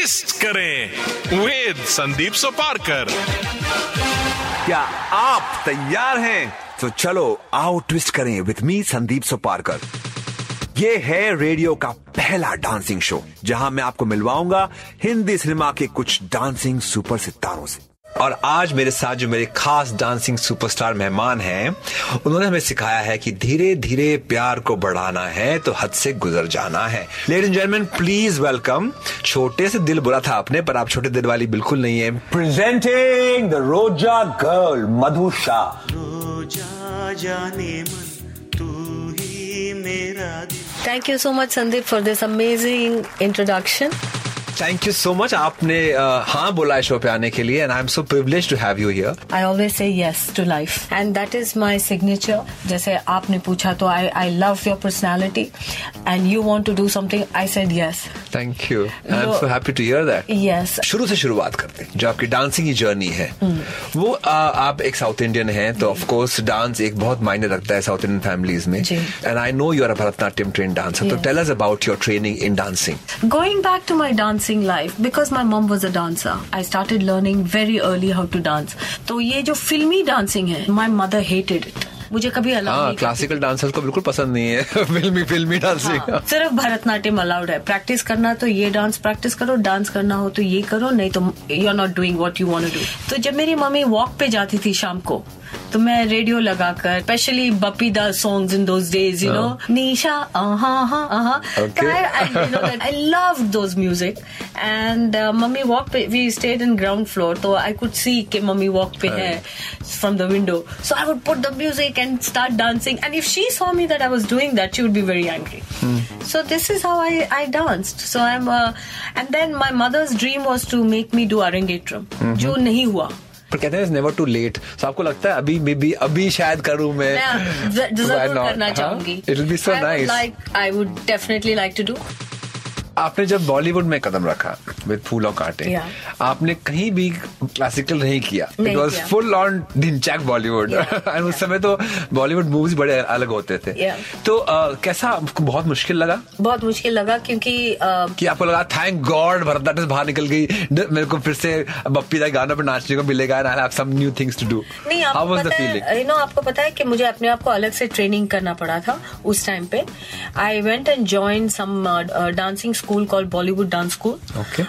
twist करें with Sandeep Soparkar. क्या आप तैयार हैं? तो चलो आओ ट्विस्ट करें विद मी संदीप सोपारकर। ये है रेडियो का पहला डांसिंग शो जहाँ मैं आपको मिलवाऊँगा हिंदी सिनेमा के कुछ डांसिंग सुपर सितारों से। और आज मेरे साथ जो मेरे खास डांसिंग सुपरस्टार मेहमान हैं उन्होंने हमें सिखाया है कि धीरे धीरे प्यार को बढ़ाना है तो हद से गुजर जाना है। Ladies and gentleman please welcome छोटे से दिल बुरा था आपने पर आप छोटे दिल वाली बिल्कुल नहीं है। Presenting the Roja girl Madhu Shah. Roja जाने मन तू ही मेरा दिल। Thank you so much, Sandeep, for this amazing introduction. Thank you so much आपने uh, हाँ बोला है शो पे आने के लिए and I am so privilege to have you here I always say yes to life, and that is my signature. जैसे आपने पूछा तो I I love your personality, and you want to do something. I said yes. Thank you I am so happy to hear that Yes. शुरू से शुरुआत करते हैं जो आपकी डांसिंग की जर्नी है। वो आ, आप एक साउथ इंडियन हैं तो ऑफ़ कोर्स डांस एक बहुत मायने रखता है साउथ इंडियन फैमिलीज़ में। And I know you are Bharatanatyam train dancer तो tell us about your training in dancing going back to to my dancing life, because my mom was a dancer, I started learning very early how to dance. तो ये जो फिल्मी dancing है, my mother hated it. मुझे कभी allow हाँ classical dancers को बिल्कुल पसंद नहीं है। फिल्मी फिल्मी डांसिंग हाँ, सिर्फ़ भरतनाट्यम अलाउड है। प्रैक्टिस करना तो ये डांस प्रैक्टिस करो डांस करना हो तो ये करो नहीं तो you are not doing what you want to do तो जब मेरी मम्मी वॉक पे जाती थी शाम को तो मैं रेडियो लगाकर specially Bappi da songs in those days you know Nisha आहा हा आहा Okay. I love those music and mummy walk पे we stayed in ground floor तो आई कुड सी कि मम्मी वॉक पे है from the window so i would put the music and start dancing and if she saw me that i was doing that she would be very angry so this is how i i danced so i'm uh, and then my mother's dream was to make me do arangetram जो नहीं हुआ पर कहते हैं never too late so आपको लगता है अभी मे बी अभी शायद करूँ मैं? ज़रूर करना चाहूँगी. It will be so nice like I would definitely like to do. आपने जब बॉलीवुड में कदम रखा विद फूल और कांटे Yeah. आपने कहीं भी क्लासिकल नहीं किया। इट वाज फुल ऑन ढिंचैक बॉलीवुड। एंड उस समय तो बॉलीवुड मूवीज़ बड़े अलग होते थे। Yeah. तो uh, कैसा आपको बहुत मुश्किल लगा? बहुत मुश्किल लगा क्योंकि uh, कि आपको लगा थैंक गॉड भरतनाट्यम बाहर निकल गई। मेरे को फिर से बप्पी दा गाना पे नाचने को मिलेगा and I have some new things to do नहीं हाउ आपको वाज द पता फीलिंग है यू नो आपको पता है कि मुझे अपने आप को अलग से ट्रेनिंग करना पड़ा था उस टाइम पे। I went and join some dancing school called Bollywood Dance School. Okay.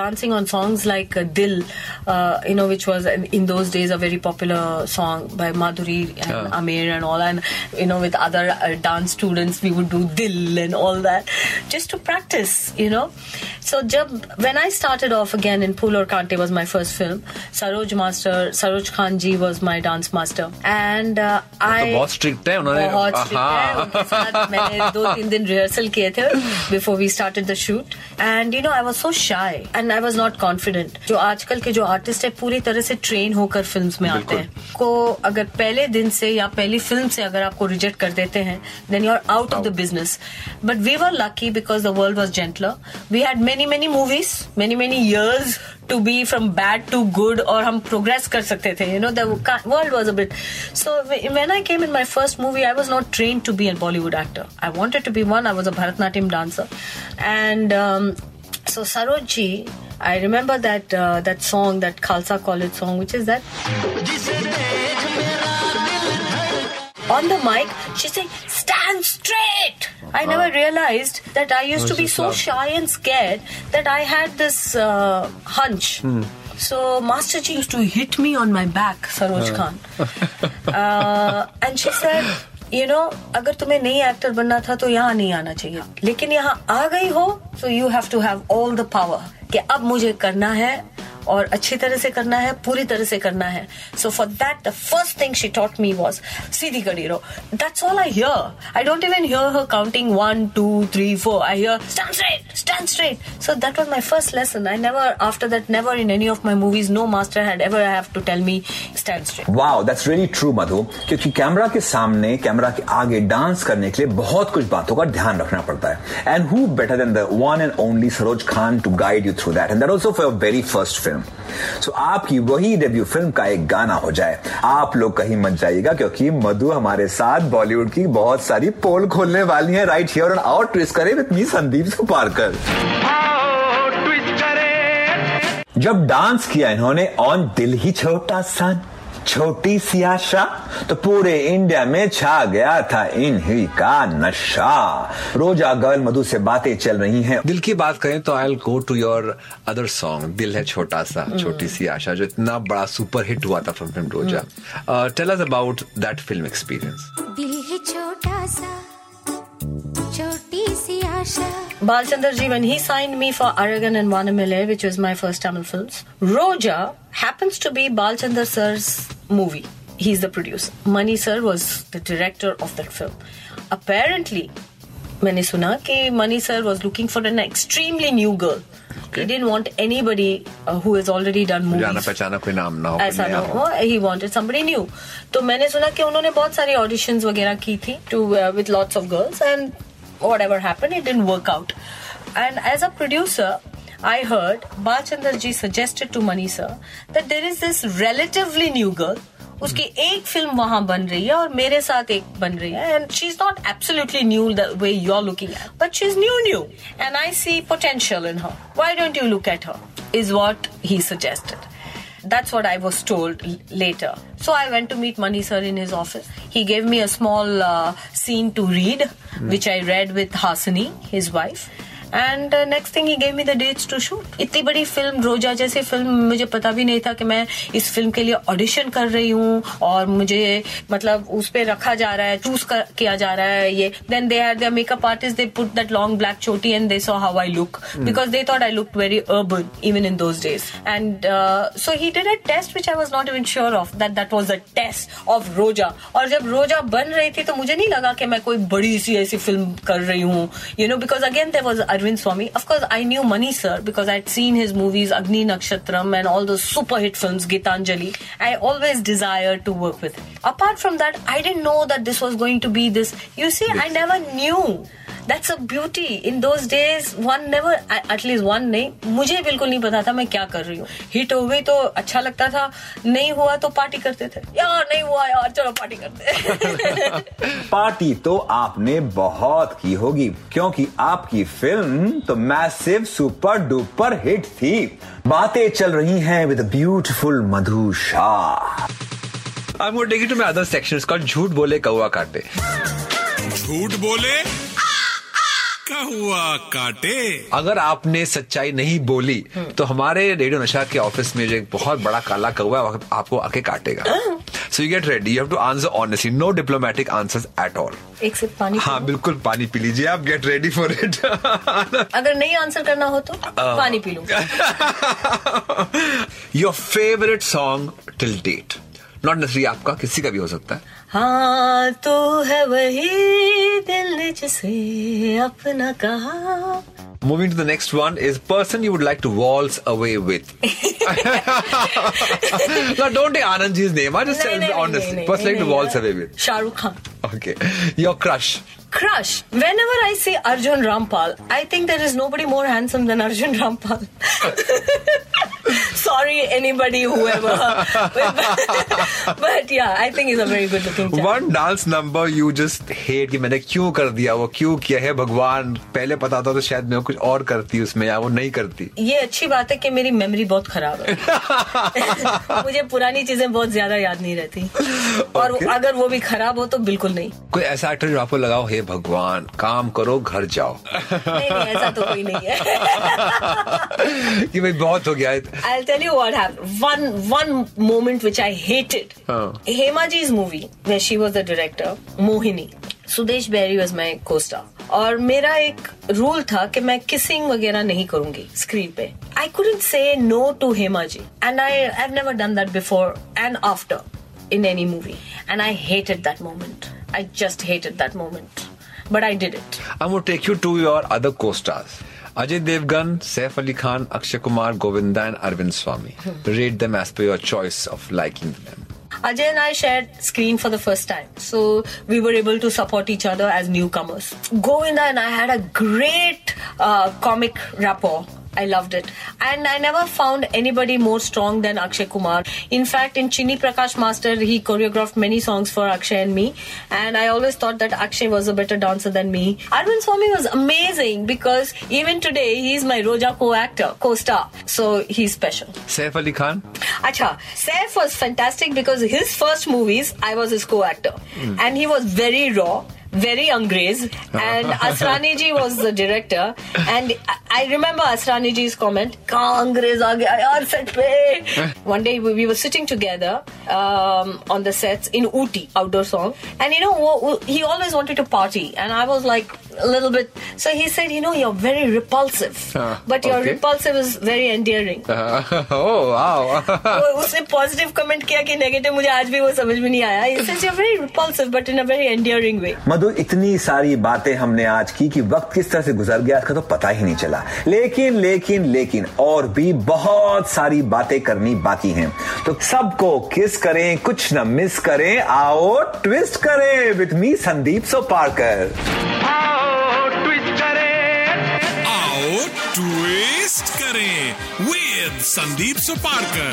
Dancing on songs like uh, Dil, uh, you know, which was uh, in those days a very popular song by Madhuri and. Amir and all. And, you know, with other uh, dance students, we would do Dil and all that just to practice, you know. So, jab, when I started off again in Pool or Kante was my first film. Saroj Master, Saroj Khan ji was my dance master, and uh, I तो बहुत strict है उन्होंने। बहुत strict है हाँ। उनके साथ मैंने दो तीन दिन रिहर्सल किए थे before we started the shoot and you know I was so shy and I was not confident जो आजकल के जो आर्टिस्ट है पूरी तरह से ट्रेन होकर फ़िल्म में आते हैं। को अगर पहले दिन से या पहली फ़िल्म से अगर आपको रिजेक्ट कर देते हैं then you are out of the business but we were lucky because the world was gentler we had many many movies many many years to be from bad to good और हम progress कर सकते थे you know the world was a bit so when I came in my first movie, I was not trained to be a Bollywood actor. I wanted to be one. I was a Bharatnatyam dancer, and um, so Sarojji, I remember that uh, that song, that Khalsa College song, which is that. On the mic, she "Stand straight." I never realized that I used Oh, to be just so love. shy and scared that I had this uh, hunch. Hmm. So Master Ji used to hit me on my back, Saroj Khan. uh, and she said, you know, अगर तुम्हें नई actor बनना था तो यहाँ नहीं आना चाहिए लेकिन यहाँ आ गई हो तो you have to have all the power कि अब मुझे करना है और अच्छी तरह से करना है, पूरी तरह से करना है। So for that the first thing she taught me was सीधी कड़ी रहो। That's all I hear I don't even hear her counting one two three four I hear stand straight stand straight so that was my first lesson I never after that never in any of my movies no master had ever I have to tell me stand straight wow that's really true Madhu क्योंकि camera के सामने camera के आगे dance करने के लिए बहुत कुछ बातों का ध्यान रखना पड़ता है and who better than the one and only Saroj Khan to guide you through that and that also for your very first film so आपकी वही डेब्यू फ़िल्म का एक गाना हो जाए। आप लोग कहीं मत जाइएगा क्योंकि मधु हमारे साथ बॉलीवुड की बहुत सारी पोल खोलने वाली है राइट हियर और आउट ट्विस्ट करे विद मी संदीप सुपारकर। जब डांस किया इन्होंने ऑन दिल ही छोटा सा छोटी सी आशा तो पूरे इंडिया में छा गया था इन्हीं का नशा। रोजा गर्ल मधु से बातें चल रही हैं। दिल की बात करें तो I go to your other song दिल है छोटा सा छोटी सी आशा जो इतना बड़ा सुपर हिट हुआ था from film Roja. Tell us about that film experience दिल है छोटा सा छोटी सी आशा। Balchandar ji, when he signed me for Aragon and Vanamile, which was my first Tamil films, Roja happens to be Balchandar sir's movie. He's the producer. Mani sir was the director of that film. Apparently, मैंने सुना कि sir was looking for an extremely new girl. He didn't want anybody uh, who has already done movies. जाना पहचाना कोई नाम ना हो ऐसा नया ना हो। हो ही वांटेड somebody new तो मैंने सुना कि उन्होंने बहुत सारी ऑडिशंस वगैरह की थी too with lots of girls and whatever happened it didn't work out and as a producer I heard Balchandar ji suggested to Mani sir that there is this relatively new girl उसकी एक film वहां बन रही है और मेरे साथ एक बन रही है and she is not absolutely new the way you are looking at but she is new new and I see potential in her why don't you look at her is what he suggested That's what I was told l- later. So I went to meet Mani sir in his office. He gave me a small uh, scene to read, which I read with Hasani, his wife. And next thing thing he gave me the dates to shoot. इतनी बड़ी film रोजा जैसे film मुझे पता भी नहीं था कि मैं इस फ़िल्म के लिए ऑडिशन कर रही हूँ और मुझे मतलब उस पे रखा जा रहा है चूज़ किया जा रहा है ये। Then they had their makeup artist they put that long black चोटी and they saw how I look because they thought I look very urban even in those days and so he did a test which I was not even sure of that that was a test of Roja और जब रोजा बन रही थी तो मुझे नहीं लगा कि मैं कोई बड़ी सी ऐसी फ़िल्म कर रही हूँ you know because again there was Arvind Swami. Of course, I knew Mani sir because I'd seen his movies Agni Nakshatram and all those super hit films, Gitanjali. I always desired to work with him. Apart from that, I didn't know that this was going to be this. You see, I never knew that's a beauty. In those days one never at least one नहीं। मुझे बिल्कुल नहीं पता था मैं क्या कर रही हूँ। हिट हो गई तो अच्छा लगता था। नहीं हुआ तो पार्टी करते थे। यार नहीं हुआ यार चलो पार्टी करते पार्टी तो आपने बहुत की होगी क्योंकि आपकी फ़िल्म तो मैसिव सुपर डुपर हिट थी। बातें चल रही हैं with beautiful Madhu Shah. I'm going to take you to my other section. It's called झूठ बोले कौवा काटे. झूठ बोले? कहुआ काटे। अगर आपने सच्चाई नहीं बोली तो हमारे रेडियो नशा के ऑफ़िस में जो एक बहुत बड़ा काला कौवा है, आपको आके काटेगा। So you get ready you have to answer honestly no diplomatic answers at all एक सिप पानी हाँ बिल्कुल पानी पी लीजिए। आप गेट रेडी फॉर इट अगर नहीं आंसर करना हो तो पानी पी लूँगा। Your favourite song till date not necessary आपका किसी का भी हो सकता है। हाँ तू है वही दिल ने जिसे अपना कहा Moving to the next one is person you would like to waltz away with. now don't take Anandji's name. I just no, tell no, honestly. No, person like to waltz away with. Shahrukh Khan. Okay. Your crush. Crush. Whenever I see Arjun Rampal, I think there is nobody more handsome than Arjun Rampal. Sorry, anybody, whoever. but yeah, I think he's a very good looking chap. One dance number you just hate कि मैंने क्यों कर दिया वो क्यों किया है भगवान पहले पता था तो शायद मैं कुछ और करती उसमें या वो नहीं करती ये अच्छी बात है कि मेरी मेमोरी बहुत खराब है मुझे पुरानी चीज़ें बहुत ज़्यादा याद नहीं रहती और Okay. अगर वो भी खराब हो तो बिल्कुल नहीं कोई ऐसा एक्टर जो आपको लगाओ हे भगवान काम करो घर जाओ। नहीं, नहीं, ऐसा तो कोई नहीं है। कि भाई बहुत हो गया। One one moment which I hated Hema ji is movie she was the director Mohini Sudesh Berry was my co-star और मेरा एक रूल था कि मैं किसिंग वगैरह नहीं करूँगी स्क्रीन पे। I couldn't say no to Hema ji and I have never done that before and after in any movie and I hated that moment I just hated that moment but i did it I'm going to take you to your other co-stars. Ajay Devgan, Saif Ali Khan, Akshay Kumar, Govinda and Arvind Swamy. Rate them as per your choice of liking them. Ajay and I shared screen for the first time, so we were able to support each other as newcomers. Govinda and I had a great uh, comic rapport. I loved it, and I never found anybody more strong than Akshay Kumar. In fact, in Chini Prakash Master, he choreographed many songs for Akshay and me, and I always thought that Akshay was a better dancer than me. Arvind Swamy was amazing because even today he's my Roja co-actor, co-star, so he's special. Saif Ali Khan, Acha, Saif was fantastic because his first movies, I was his co-actor. Hmm. And he was very raw, very Angrez. And Asrani ji was the director. And uh, I- I remember Asrani ji's comment, "कहाँ अंग्रेज़ आ गया यार set पे." One day we we were sitting together um, on the sets in Ooty, outdoor song. And you know, he always wanted to party. And I was like a little bit. So he said, you know, you're very repulsive. Ah, but your okay. repulsive is very endearing. Uh, oh wow. उसने positive comment किया कि negative मुझे आज भी वो समझ में नहीं आया it's very repulsive but in a very endearing way Madhu इतनी सारी बातें हमने आज की कि वक्त किस तरह से गुजर गया इसका तो पता ही नहीं चला लेकिन लेकिन लेकिन और भी बहुत सारी बातें करनी बाकी हैं। तो सबको किस करें कुछ ना मिस करें आओ ट्विस्ट करें विथ मी संदीप सोपारकर। आओ ट्विस्ट करें। आओ ट्विस्ट करें विद संदीप सुपारकर।